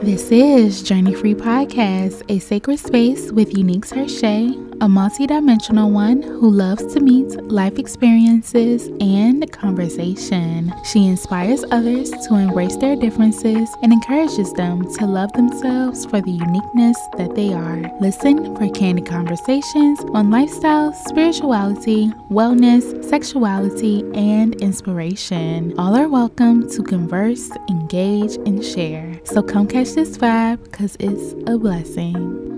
This is Journey Free Podcast, a sacred space with Uneak Tershai, a multidimensional one who loves to meet life experiences and conversation. She inspires others to embrace their differences and encourages them to love themselves for the uniqueness that they are. Listen for candid conversations on lifestyle, spirituality, wellness, sexuality, and inspiration. All are welcome to converse, engage, and share. So come catch this vibe because it's a blessing.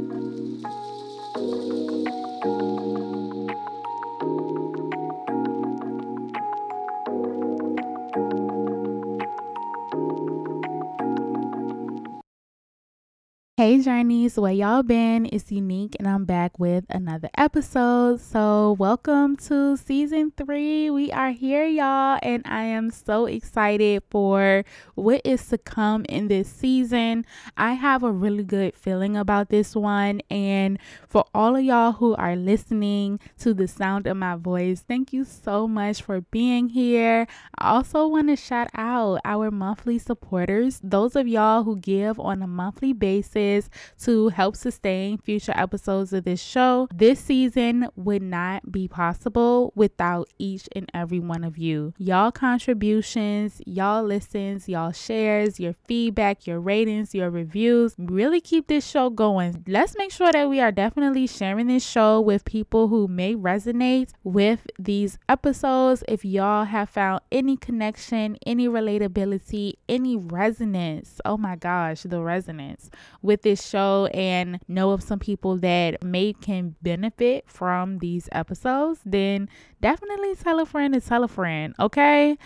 Hey Journeys, where y'all been? It's Uneak and I'm back with another episode. So, welcome to season three. We are here, y'all, and I am so excited for what is to come in this season. I have a really good feeling about this one, and for all of y'all who are listening to the sound of my voice, thank you so much for being here. I also want to shout out our monthly supporters, those of y'all who give on a monthly basis is to help sustain future episodes of this show. This season would not be possible without each and every one of you. Y'all contributions, y'all listens, y'all shares, your feedback, your ratings, your reviews really keep this show going. Let's make sure that we are definitely sharing this show with people who may resonate with these episodes. If y'all have found any connection, any relatability, any resonance, oh my gosh, the resonance with with this show and know of some people that may can benefit from these episodes, then definitely tell a friend to tell a friend, okay?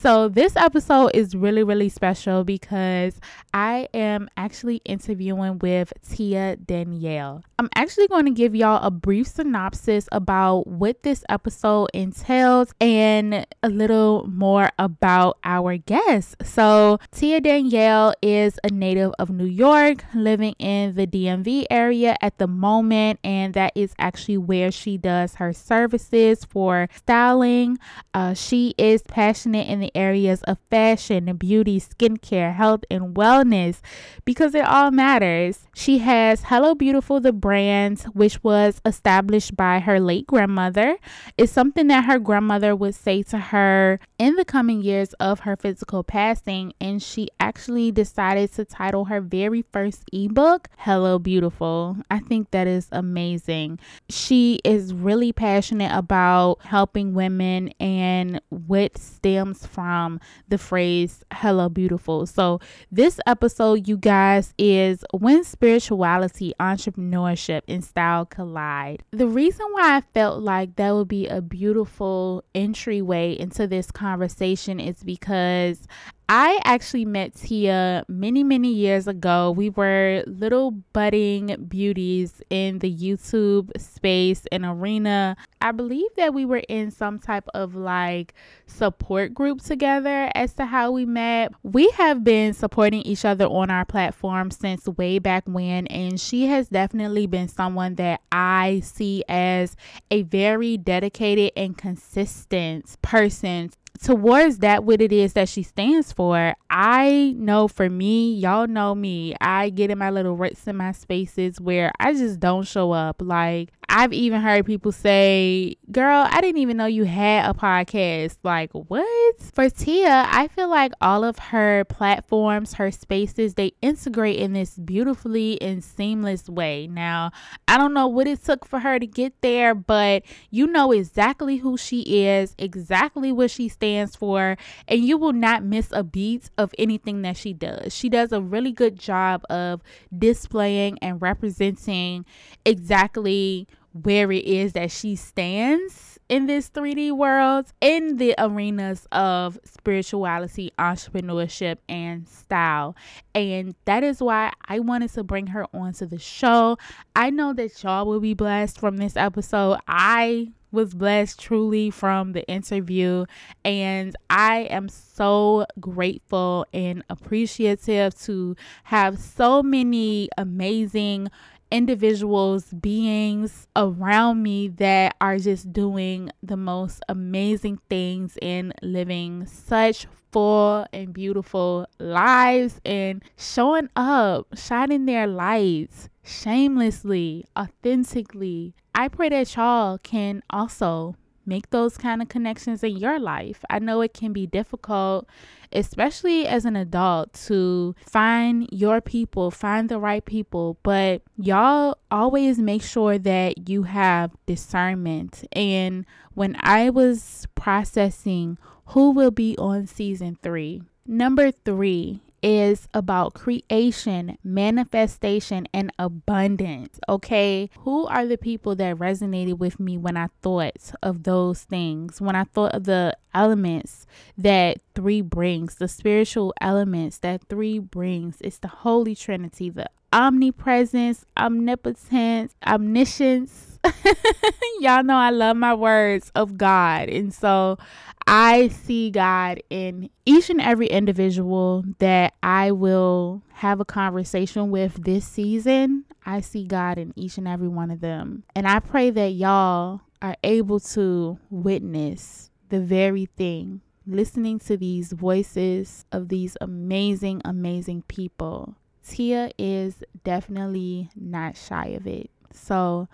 So, this episode is really, really special because I am actually interviewing with Tia Danielle. I'm actually going to give y'all a brief synopsis about what this episode entails and a little more about our guest. So, Tia Danielle is a native of New York, living in the DMV area at the moment, and that is actually where she does her services for styling. Uh, she is passionate in the areas of fashion beauty, skincare, health, and wellness because it all matters. She has Hello Beautiful, the brand, which was established by her late grandmother. It's something that her grandmother would say to her in the coming years of her physical passing, and she actually decided to title her very first ebook Hello Beautiful. I think that is amazing. She is really passionate about helping women and what stems from the phrase hello beautiful. So, this episode, you guys, is when spirituality, entrepreneurship, and style collide. The reason why I felt like that would be a beautiful entryway into this conversation is because I actually met Tia many, many years ago. We were little budding beauties in the YouTube space and arena. I believe that we were in some type of like support group together as to how we met. We have been supporting each other on our platform since way back when, and she has definitely been someone that I see as a very dedicated and consistent person towards that what it is that she stands for i know for me y'all know me i get in my little ruts in my spaces where i just don't show up. Like i've even heard people say girl i didn't even know you had a podcast. Like what? For tia i feel like all of her platforms her spaces they integrate in this beautifully and seamless way. Now i don't know what it took for her to get there but you know exactly who she is exactly what she stands for, and you will not miss a beat of anything that she does. She does a really good job of displaying and representing exactly where it is that she stands in this 3D world in the arenas of spirituality, entrepreneurship, and style. And that is why I wanted to bring her onto the show. I know that y'all will be blessed from this episode. I was blessed truly from the interview and I am so grateful and appreciative to have so many amazing individuals, beings around me that are just doing the most amazing things and living such full and beautiful lives and showing up, shining their lights shamelessly, authentically. I pray that y'all can also make those kind of connections in your life. I know it can be difficult, especially as an adult, to find your people, find the right people, but y'all always make sure that you have discernment. And when I was processing who will be on season three, number three is about creation, manifestation, and abundance. Okay. Who are the people that resonated with me when I thought of those things? When I thought of the elements that three brings, the spiritual elements that three brings. It's the Holy Trinity, the omnipresence, omnipotence, omniscience. Y'all know I love my words of God. And so I see God in each and every individual that I will have a conversation with this season. I see God in each and every one of them. And I pray that y'all are able to witness the very thing, listening to these voices of these amazing, amazing people. Tia is definitely not shy of it. So,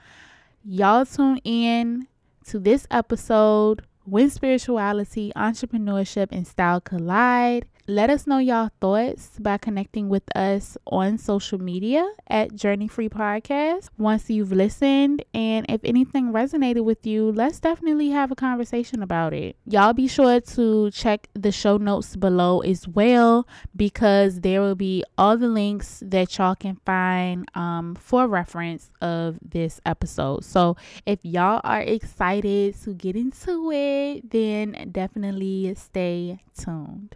y'all tune in to this episode when spirituality, entrepreneurship, and style collide. Let us know y'all thoughts by connecting with us on social media at Journey Free Podcast once you've listened. And if anything resonated with you, let's definitely have a conversation about it. Y'all be sure to check the show notes below as well because there will be all the links that y'all can find um, for reference of this episode. So if y'all are excited to get into it, then definitely stay tuned.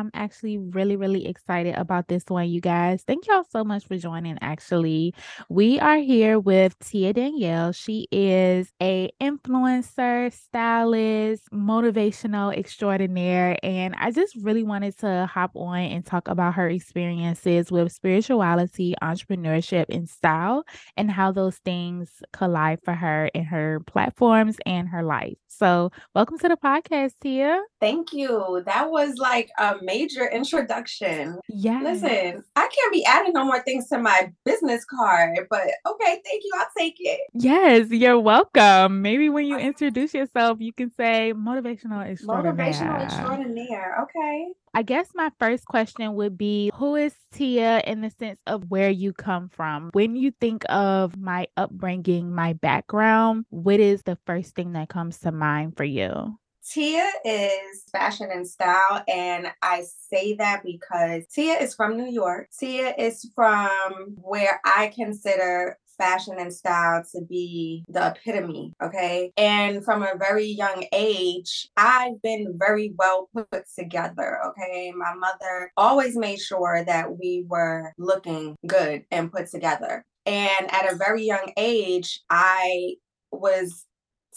I'm actually really, really excited about this one, you guys. Thank y'all so much for joining. Actually, we are here with Tia Danielle. She is a influencer, stylist, motivational extraordinaire, and I just really wanted to hop on and talk about her experiences with spirituality, entrepreneurship, and style, and how those things collide for her in her platforms and her life. So, welcome to the podcast, Tia. Thank you. That was like a major introduction. Yeah. Listen, I can't be adding no more things to my business card, but okay, thank you. I'll take it. Yes, you're welcome. Maybe when you introduce yourself, you can say motivational extraordinaire. Motivational extraordinaire. Okay. I guess my first question would be Who is Tia in the sense of where you come from? When you think of my upbringing, my background, what is the first thing that comes to mind for you? Tia is fashion and style, and I say that because Tia is from New York. Tia is from where I consider fashion and style to be the epitome, okay? And from a very young age, I've been very well put together, okay? My mother always made sure that we were looking good and put together. And at a very young age, I was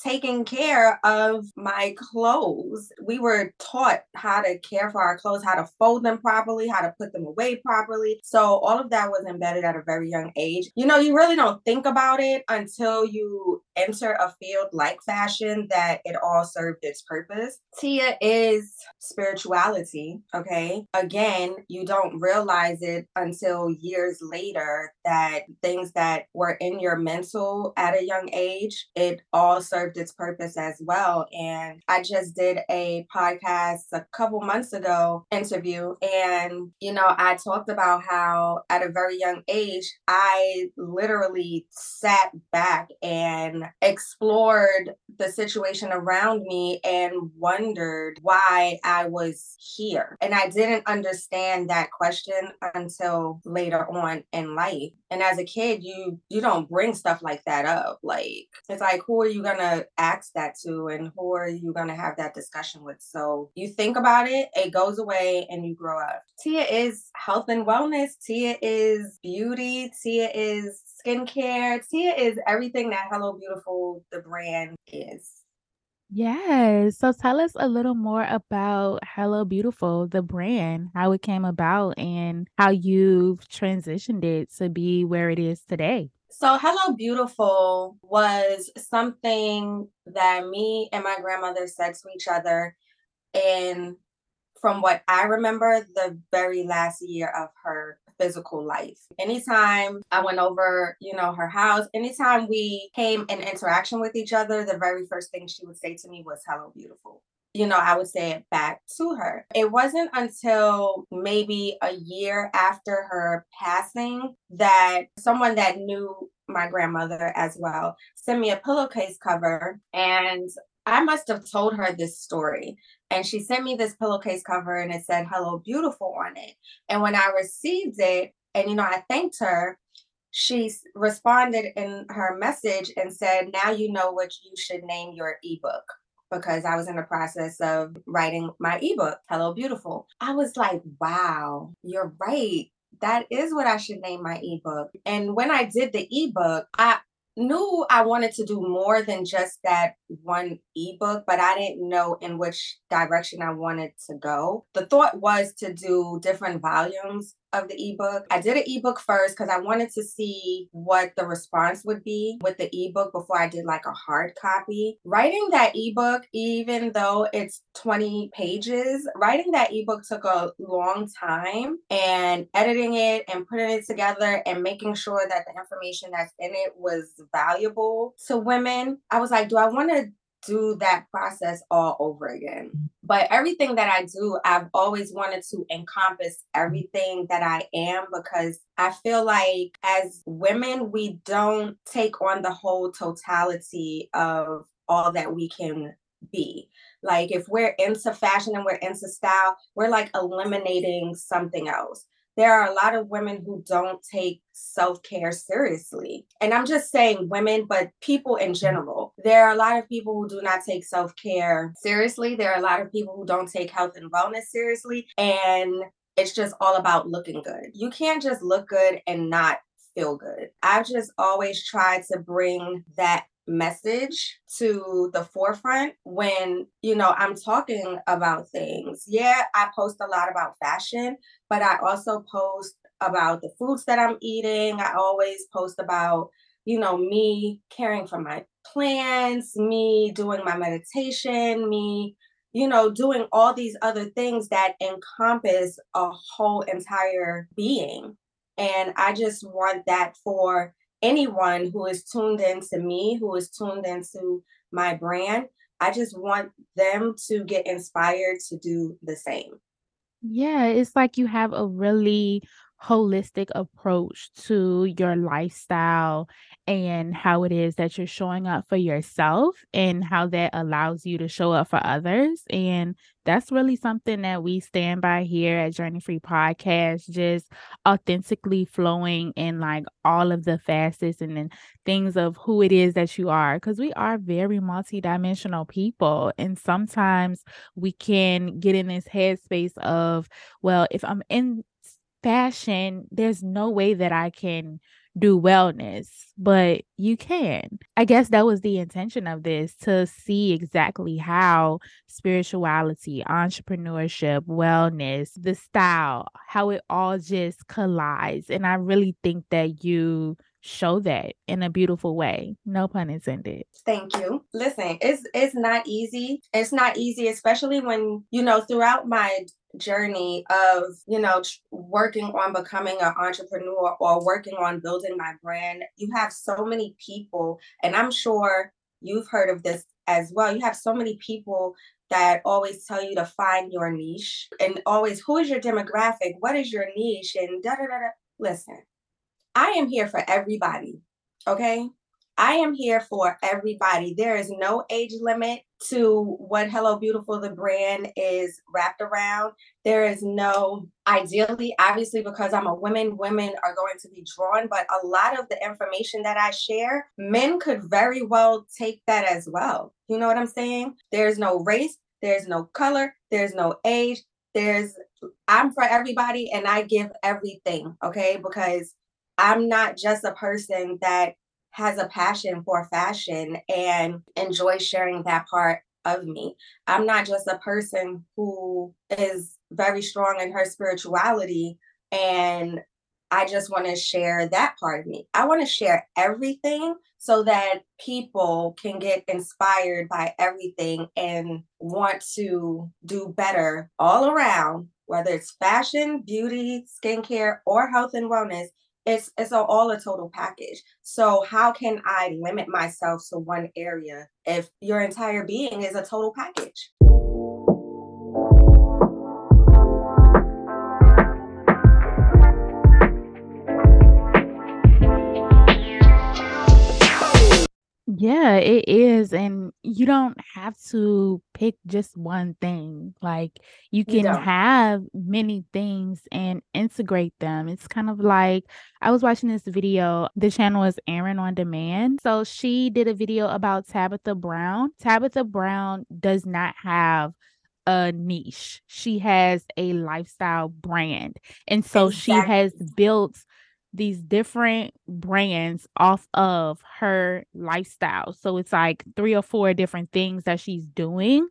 taking care of my clothes. We were taught how to care for our clothes, how to fold them properly, how to put them away properly. So all of that was embedded at a very young age. You know, you really don't think about it until you enter a field like fashion that it all served its purpose. Tia is spirituality, okay? Again, you don't realize it until years later that things that were in your mental at a young age, it all served its purpose as well. And I just did a podcast a couple months ago interview and you know, I talked about how at a very young age I literally sat back and explored the situation around me and wondered why I was here. And I didn't understand that question until later on in life. And as a kid, you you don't bring stuff like that up. Like it's like who are you to ask that to and who are you to have that discussion with? So you think about it, it goes away and you grow up. Tia is health and wellness. Tia is beauty. Tia is skincare. Tia is everything that Hello Beautiful, the brand, is. Yes. So tell us a little more about Hello Beautiful, the brand, how it came about, and how you've transitioned it to be where it is today. So, Hello Beautiful was something that me and my grandmother said to each other in from what I remember, the very last year of her physical life. Anytime I went over, you know, her house, anytime we came in interaction with each other, the very first thing she would say to me was, Hello, beautiful. You know, I would say it back to her. It wasn't until maybe a year after her passing that someone that knew my grandmother as well sent me a pillowcase cover and I must have told her this story. And she sent me this pillowcase cover and it said, Hello, beautiful on it. And when I received it, and you know, I thanked her, she responded in her message and said, Now you know what you should name your ebook. Because I was in the process of writing my ebook, Hello Beautiful. I was like, wow, you're right that is what I should name my ebook. And when I did the ebook, I knew I wanted to do more than just that one ebook, but I didn't know in which direction I wanted to go. The thought was to do different volumes of the ebook. I did an ebook first because I wanted to see what the response would be with the ebook before I did like a hard copy. Writing that ebook, even though it's 20 pages, writing that ebook took a long time and editing it and putting it together and making sure that the information that's in it was valuable to women. I was like, do I want to do that process all over again. But everything that I do, I've always wanted to encompass everything that I am because I feel like as women, we don't take on the whole totality of all that we can be. Like if we're into fashion and we're into style, we're like eliminating something else there are a lot of women who don't take self care seriously. And I'm just saying women, but people in mm-hmm. general. There are a lot of people who do not take self care seriously. There are a lot of people who don't take health and wellness seriously. And it's just all about looking good. You can't just look good and not feel good. I've just always tried to bring that message to the forefront when you know I'm talking about things. Yeah, I post a lot about fashion, but I also post about the foods that I'm eating. I always post about, you know, me caring for my plants, me doing my meditation, me, you know, doing all these other things that encompass a whole entire being. And I just want that for anyone who is tuned into me, who is tuned into my brand, I just want them to get inspired to do the same. Yeah, it's like you have a really holistic approach to your lifestyle and how it is that you're showing up for yourself and how that allows you to show up for others. And that's really something that we stand by here at Journey Free Podcast, just authentically flowing in like all of the facets and then things of who it is that you are. Cause we are very multidimensional people. And sometimes we can get in this headspace of, well, if I'm in fashion, there's no way that I can do wellness, but you can. I guess that was the intention of this to see exactly how spirituality, entrepreneurship, wellness, the style, how it all just collides. And I really think that you show that in a beautiful way. No pun intended. Thank you. Listen, it's it's not easy. It's not easy especially when, you know, throughout my journey of you know working on becoming an entrepreneur or working on building my brand you have so many people and i'm sure you've heard of this as well you have so many people that always tell you to find your niche and always who is your demographic what is your niche and da da da da listen i am here for everybody okay I am here for everybody. There is no age limit to what Hello Beautiful, the brand, is wrapped around. There is no, ideally, obviously, because I'm a woman, women are going to be drawn, but a lot of the information that I share, men could very well take that as well. You know what I'm saying? There's no race, there's no color, there's no age, there's, I'm for everybody and I give everything, okay? Because I'm not just a person that has a passion for fashion and enjoys sharing that part of me. I'm not just a person who is very strong in her spirituality and I just want to share that part of me. I want to share everything so that people can get inspired by everything and want to do better all around, whether it's fashion, beauty, skincare, or health and wellness. It's it's all a total package. So how can I limit myself to one area if your entire being is a total package? Yeah, it is. And you don't have to pick just one thing. Like you can have many things and integrate them. It's kind of like I was watching this video. The channel is Aaron on Demand. So she did a video about Tabitha Brown. Tabitha Brown does not have a niche. She has a lifestyle brand. And so she has built these different brands off of her lifestyle. So it's like 3 or 4 different things that she's doing,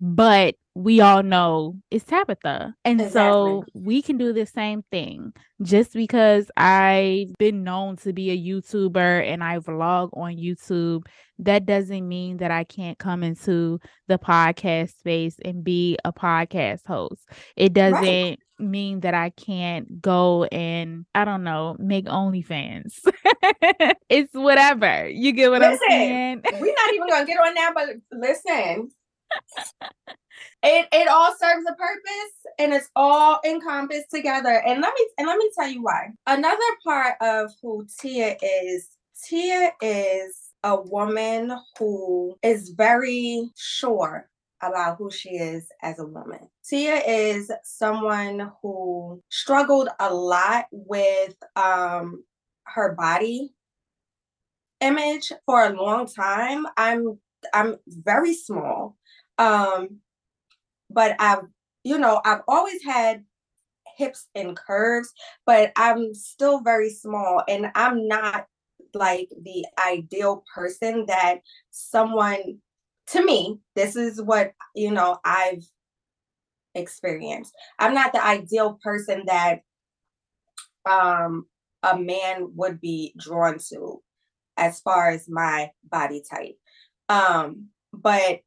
but we all know it's Tabitha. And Exactly. so we can do the same thing. Just because I've been known to be a YouTuber and I vlog on YouTube, that doesn't mean that I can't come into the podcast space and be a podcast host. It doesn't Right. Mean that I can't go and I don't know, make OnlyFans. It's whatever. You get what I'm saying? we're not even gonna get on that, but listen. It it all serves a purpose and it's all encompassed together. And let me and let me tell you why. Another part of who Tia is, Tia is a woman who is very sure about who she is as a woman. Tia is someone who struggled a lot with um her body image for a long time. I'm I'm very small. Um but I've you know, I've always had hips and curves, but I'm still very small and I'm not like the ideal person that someone to me, this is what you know I've experienced. I'm not the ideal person that um a man would be drawn to as far as my body type. Um, but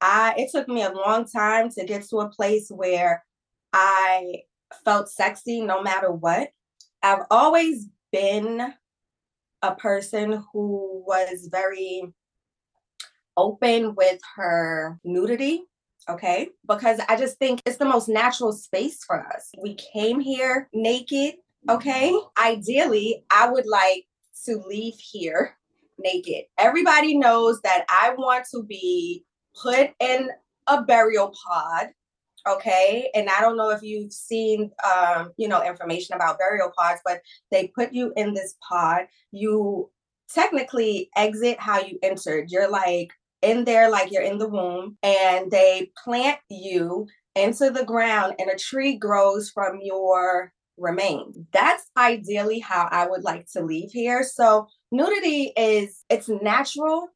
I it took me a long time to get to a place where I felt sexy no matter what. I've always been a person who was very open with her nudity, okay? Because I just think it's the most natural space for us. We came here naked, okay? Ideally, I would like to leave here naked. Everybody knows that I want to be put in a burial pod. Okay. And I don't know if you've seen um, you know, information about burial pods, but they put you in this pod. You technically exit how you entered. You're like in there like you're in the womb, and they plant you into the ground, and a tree grows from your remains. That's ideally how I would like to leave here. So nudity is it's natural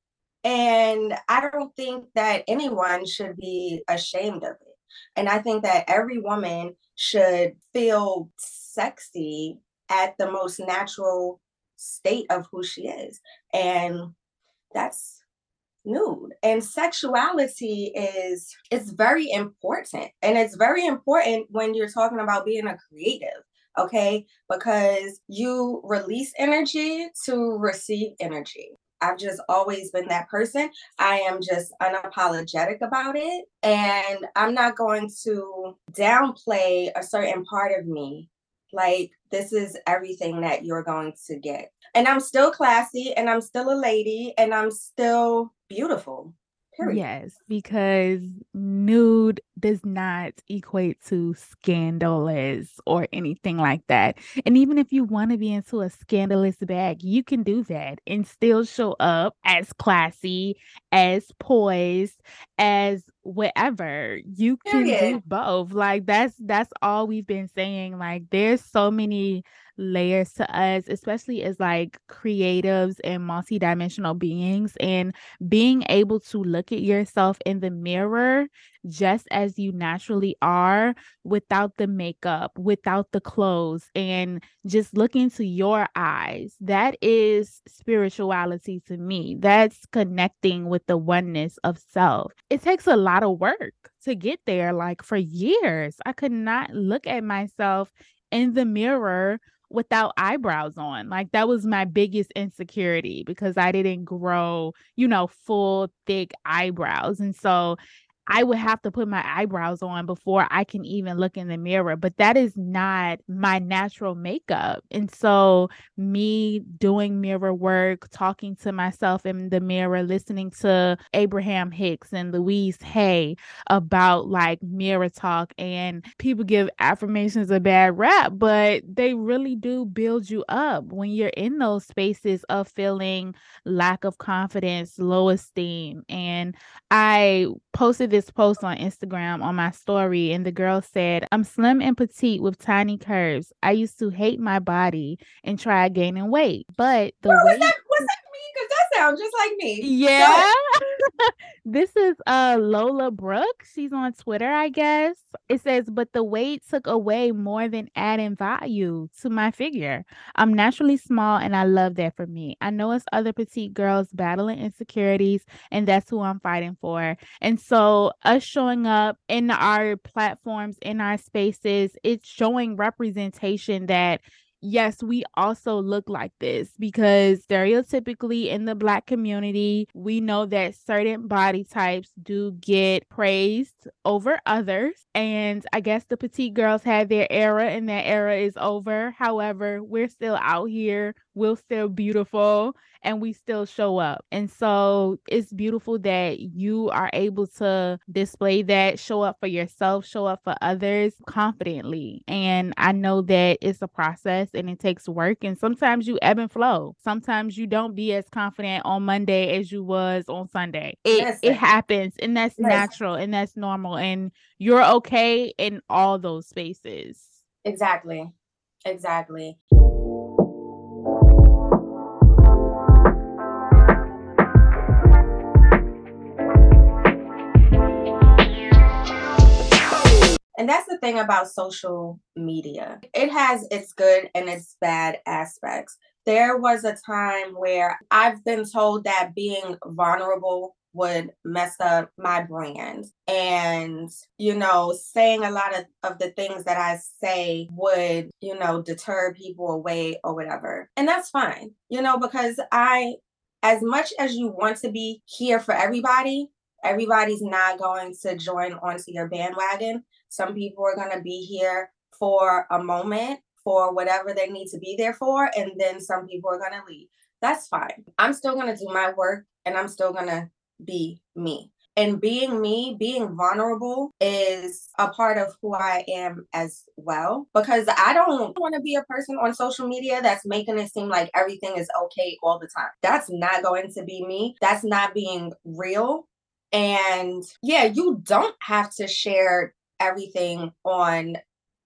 and I don't think that anyone should be ashamed of it. And I think that every woman should feel sexy at the most natural state of who she is. And that's nude. And sexuality is it's very important. And it's very important when you're talking about being a creative, okay? Because you release energy to receive energy. I've just always been that person. I am just unapologetic about it. And I'm not going to downplay a certain part of me. Like, this is everything that you're going to get. And I'm still classy and I'm still a lady and I'm still beautiful. Period. Yes, because nude does not equate to scandalous or anything like that. And even if you want to be into a scandalous bag, you can do that and still show up as classy, as poised, as whatever. You can do both. Like that's that's all we've been saying. Like there's so many layers to us, especially as like creatives and multidimensional beings. And being able to look at yourself in the mirror just as you naturally are without the makeup, without the clothes, and just look into your eyes. That is spirituality to me. That's connecting with the oneness of self. It takes a lot of work to get there. Like for years, I could not look at myself in the mirror without eyebrows on. Like that was my biggest insecurity because I didn't grow, you know, full thick eyebrows. And so I would have to put my eyebrows on before I can even look in the mirror, but that is not my natural makeup. And so, me doing mirror work, talking to myself in the mirror, listening to Abraham Hicks and Louise Hay about like mirror talk, and people give affirmations a bad rap, but they really do build you up when you're in those spaces of feeling lack of confidence, low esteem. And I posted this post on Instagram on my story, and the girl said, I'm slim and petite with tiny curves. I used to hate my body and try gaining weight, but the weight. Was that, was that me? Because that sounds just like me. Yeah. this is uh Lola Brooks. She's on Twitter, I guess. It says, but the weight took away more than adding value to my figure. I'm naturally small and I love that for me. I know it's other petite girls battling insecurities, and that's who I'm fighting for. And so us showing up in our platforms, in our spaces, it's showing representation that yes, we also look like this because stereotypically in the Black community, we know that certain body types do get praised over others. And I guess the petite girls had their era and that era is over. However, we're still out here, we're still beautiful and we still show up. And so it's beautiful that you are able to display that, show up for yourself, show up for others confidently. And I know that it's a process and it takes work. And sometimes you ebb and flow. Sometimes you don't be as confident on Monday as you was on Sunday. It it happens and that's natural and that's normal. And you're okay in all those spaces. Exactly. Exactly. And that's the thing about social media. It has its good and its bad aspects. There was a time where I've been told that being vulnerable would mess up my brand. And, you know, saying a lot of, of the things that I say would, you know, deter people away or whatever. And that's fine, you know, because I, as much as you want to be here for everybody, everybody's not going to join onto your bandwagon. Some people are going to be here for a moment for whatever they need to be there for, and then some people are going to leave. That's fine. I'm still going to do my work and I'm still going to be me. And being me, being vulnerable is a part of who I am as well. Because I don't want to be a person on social media that's making it seem like everything is okay all the time. That's not going to be me. That's not being real. And yeah, you don't have to share everything on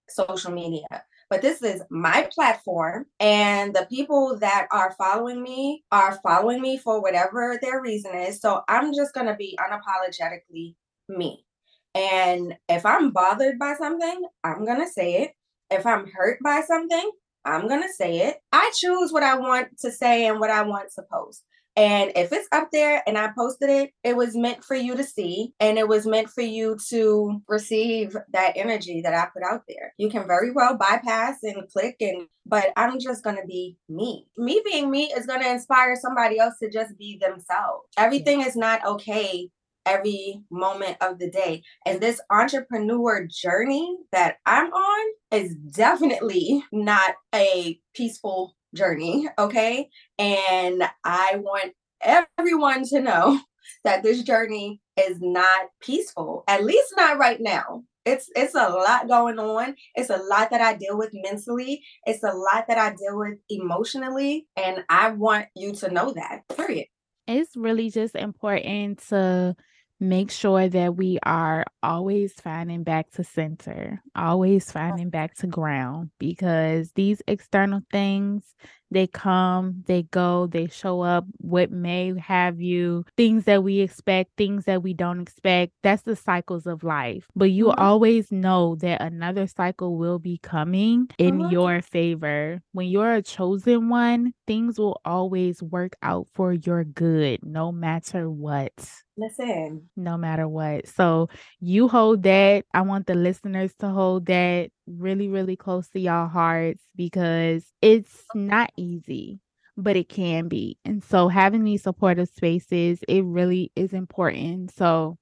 social media. But this is my platform, and the people that are following me are following me for whatever their reason is. So I'm just going to be unapologetically me. And if I'm bothered by something, I'm going to say it. If I'm hurt by something, I'm going to say it. I choose what I want to say and what I want to post. And if it's up there and I posted it, it was meant for you to see and it was meant for you to receive that energy that I put out there. You can very well bypass and click and but I'm just going to be me. Me being me is going to inspire somebody else to just be themselves. Everything is not okay every moment of the day. And this entrepreneur journey that I'm on is definitely not a peaceful journey, okay? And I want everyone to know that this journey is not peaceful, at least not right now. It's it's a lot going on. It's a lot that I deal with mentally. It's a lot that I deal with emotionally, and I want you to know that. Period. It's really just important to make sure that we are always finding back to center, always finding back to ground because these external things, they come, they go, they show up, what may have you, things that we expect, things that we don't expect. That's the cycles of life. But you mm-hmm. always know that another cycle will be coming in mm-hmm. your favor. When you're a chosen one, things will always work out for your good, no matter what. Listen. No matter what. So you hold that. I want the listeners to hold that really, really close to y'all hearts because it's not easy, but it can be. And so having these supportive spaces, it really is important. So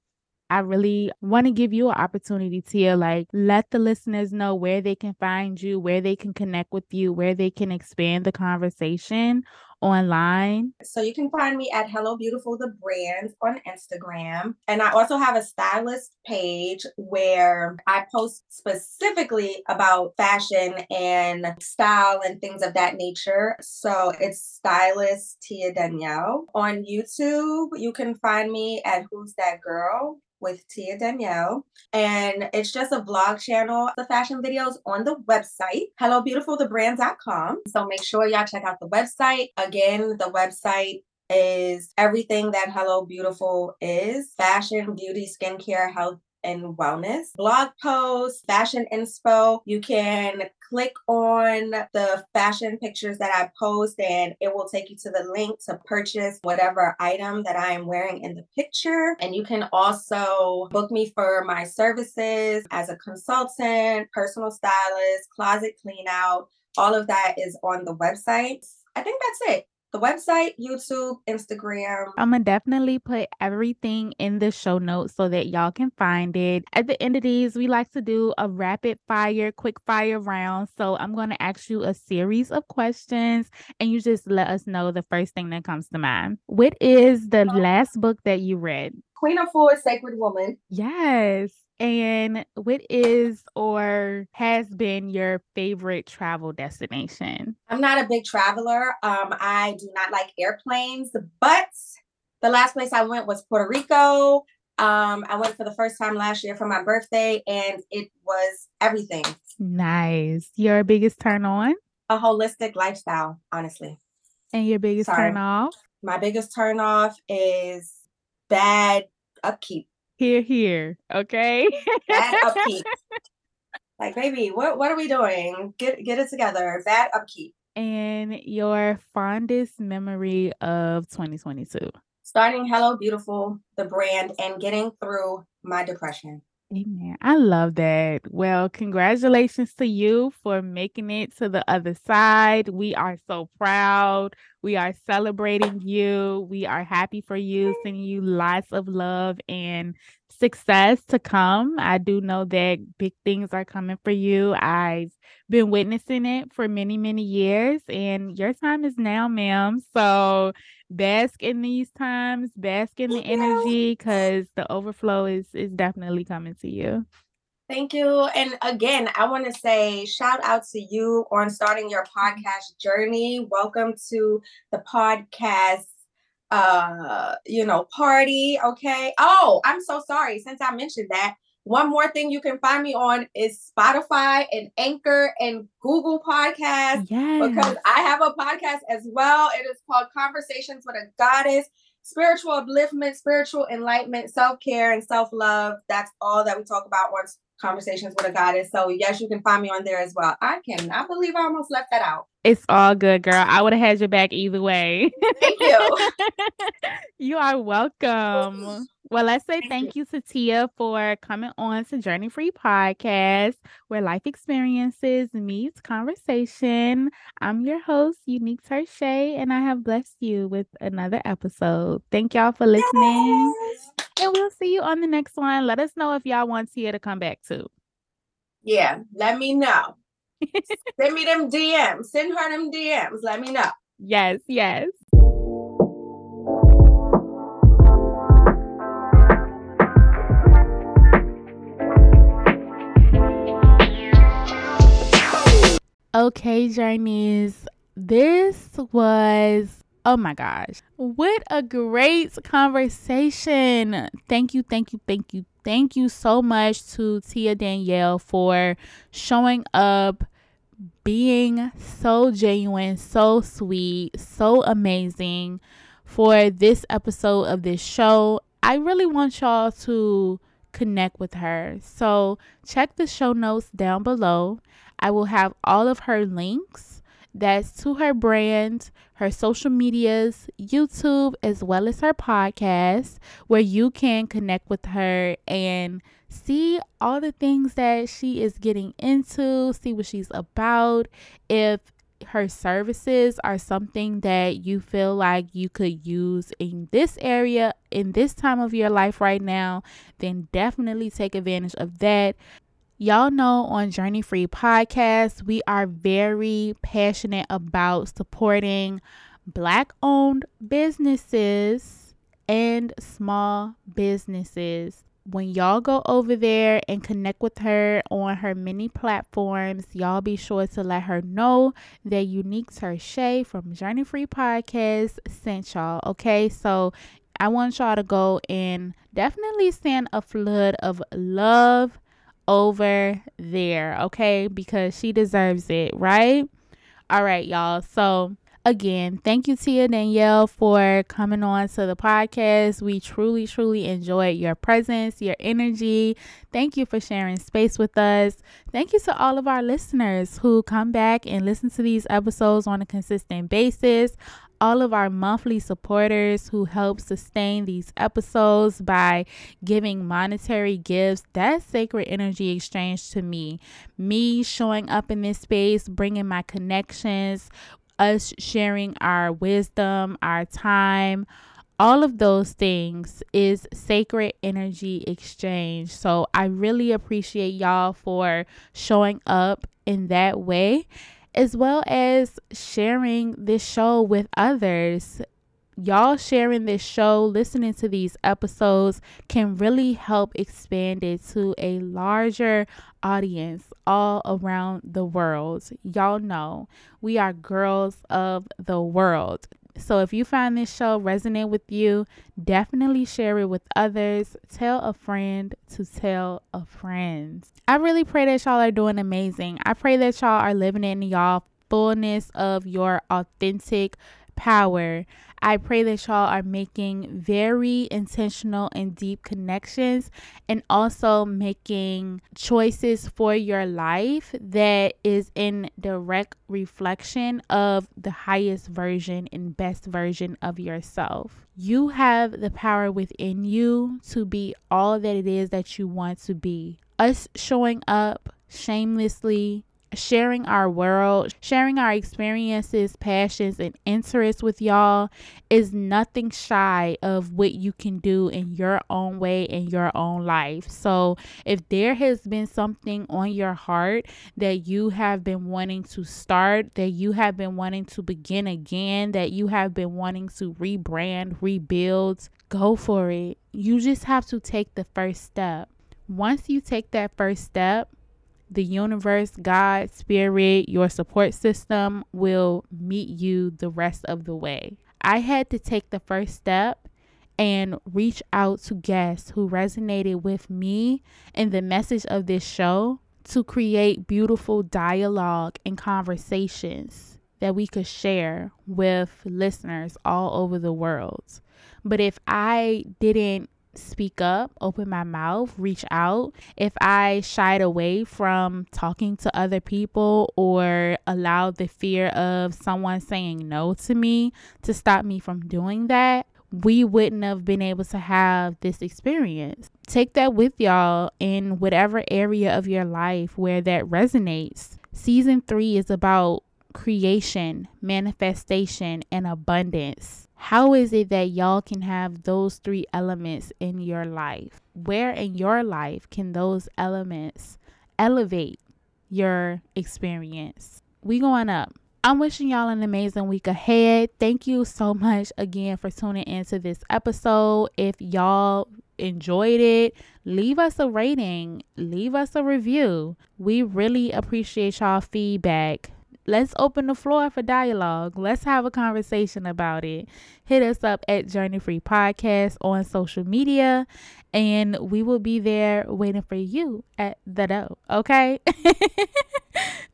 I really want to give you an opportunity to like let the listeners know where they can find you, where they can connect with you, where they can expand the conversation online? So you can find me at Hello Beautiful the Brand on Instagram. And I also have a stylist page where I post specifically about fashion and style and things of that nature. So it's stylist Tia Danielle. On YouTube, you can find me at Who's That Girl? With Tia Danielle. And it's just a vlog channel, the fashion videos on the website, hellobeautifulthebrand.com. So make sure y'all check out the website. Again, the website is everything that Hello Beautiful is fashion, beauty, skincare, health, and wellness. Blog posts, fashion inspo. You can click on the fashion pictures that I post and it will take you to the link to purchase whatever item that I am wearing in the picture. And you can also book me for my services as a consultant, personal stylist, closet clean out. All of that is on the website. I think that's it the website, YouTube, Instagram. I'm gonna definitely put everything in the show notes so that y'all can find it. At the end of these, we like to do a rapid fire, quick fire round. So I'm gonna ask you a series of questions and you just let us know the first thing that comes to mind. What is the um, last book that you read? Queen Afua, Sacred Woman. Yes. And what is or has been your favorite travel destination? I'm not a big traveler. Um, I do not like airplanes, but the last place I went was Puerto Rico. Um, I went for the first time last year for my birthday, and it was everything. Nice. Your biggest turn on? A holistic lifestyle, honestly. And your biggest Sorry. turn off? My biggest turn off is bad upkeep. Here, here. Okay. Bad upkeep. like, baby, what what are we doing? Get get it together. Bad upkeep. And your fondest memory of 2022. Starting Hello Beautiful, the brand, and getting through my depression. Amen. I love that. Well, congratulations to you for making it to the other side. We are so proud. We are celebrating you. We are happy for you, sending you lots of love and success to come. I do know that big things are coming for you. I've been witnessing it for many, many years, and your time is now, ma'am. So bask in these times, bask in the energy because the overflow is is definitely coming to you. Thank you. And again, I want to say shout out to you on starting your mm-hmm. podcast journey. Welcome to the podcast uh you know party okay? Oh i'm so sorry since i mentioned that one more thing you can find me on is spotify and anchor and google podcast yes. because i have a podcast as well. It is called conversations with a goddess spiritual upliftment spiritual enlightenment self-care and self-love. That's all that we talk about on conversations with a goddess so yes you can find me on there as well i cannot believe i almost left that out it's all good, girl. I would have had your back either way. Thank you. you are welcome. Well, let's say thank, thank you. you. to Tia for coming on to Journey Free Podcast, where life experiences meets conversation. I'm your host, Uneak Tershai, and I have blessed you with another episode. Thank y'all for listening. Yes. And we'll see you on the next one. Let us know if y'all want Tia to come back too. Yeah, let me know. Send me them DMs. Send her them DMs. Let me know. Yes, yes. Okay, journeys. This was Oh my gosh. What a great conversation. Thank you, thank you, thank you, thank you so much to Tia Danielle for showing up, being so genuine, so sweet, so amazing for this episode of this show. I really want y'all to connect with her. So check the show notes down below. I will have all of her links that's to her brand, her social medias, YouTube, as well as her podcast, where you can connect with her and see all the things that she is getting into, see what she's about. If her services are something that you feel like you could use in this area, in this time of your life right now, then definitely take advantage of that. Y'all know on Journey Free Podcast, we are very passionate about supporting Black owned businesses and small businesses. When y'all go over there and connect with her on her many platforms, y'all be sure to let her know that Uneak Tershai from Journey Free Podcast sent y'all. Okay, so I want y'all to go and definitely send a flood of love over there, okay? Because she deserves it, right? All right, y'all. So, again, thank you, Tia Danielle, for coming on to the podcast. We truly, truly enjoyed your presence, your energy. Thank you for sharing space with us. Thank you to all of our listeners who come back and listen to these episodes on a consistent basis all of our monthly supporters who help sustain these episodes by giving monetary gifts. That's sacred energy exchange to me. Me showing up in this space, bringing my connections, us sharing our wisdom, our time. All of those things is sacred energy exchange. So I really appreciate y'all for showing up in that way as well as sharing this show with others. Y'all sharing this show, listening to these episodes can really help expand it to a larger audience all around the world. Y'all know we are girls of the world. So if you find this show resonate with you, definitely share it with others. Tell a friend to tell a friend. I really pray that y'all are doing amazing. I pray that y'all are living in y'all fullness of your authentic power. I pray that y'all are making very intentional and deep connections and also making choices for your life that is in direct reflection of the highest version and best version of yourself. You have the power within you to be all that it is that you want to be. Us showing up shamelessly sharing our world, sharing our experiences, passions, and interests with y'all is nothing shy of what you can do in your own way in your own life. So, if there has been something on your heart that you have been wanting to start, that you have been wanting to begin again, that you have been wanting to rebrand, rebuild, go for it. You just have to take the first step. Once you take that first step, the universe, God, spirit, your support system will meet you the rest of the way. I had to take the first step and reach out to guests who resonated with me and the message of this show to create beautiful dialogue and conversations that we could share with listeners all over the world. But if I didn't speak up, open my mouth, reach out. If I shied away from talking to other people or allowed the fear of someone saying no to me to stop me from doing that, we wouldn't have been able to have this experience. Take that with y'all in whatever area of your life where that resonates. Season three is about creation, manifestation, and abundance. How is it that y'all can have those three elements in your life? Where in your life can those elements elevate your experience? We going up. I'm wishing y'all an amazing week ahead. Thank you so much again for tuning into this episode. If y'all enjoyed it, leave us a rating, leave us a review. We really appreciate y'all feedback let's open the floor for dialogue. Let's have a conversation about it. Hit us up at Journey Free Podcast on social media, and we will be there waiting for you at the door. Okay.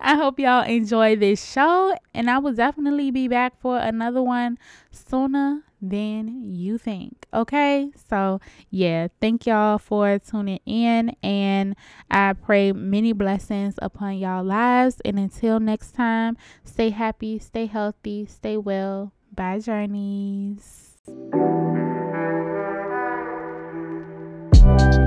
I hope y'all enjoy this show, and I will definitely be back for another one sooner than you think. Okay, so yeah, thank y'all for tuning in, and I pray many blessings upon y'all lives. And until next time, stay happy, stay healthy, stay well. Bye, journeys. Thank you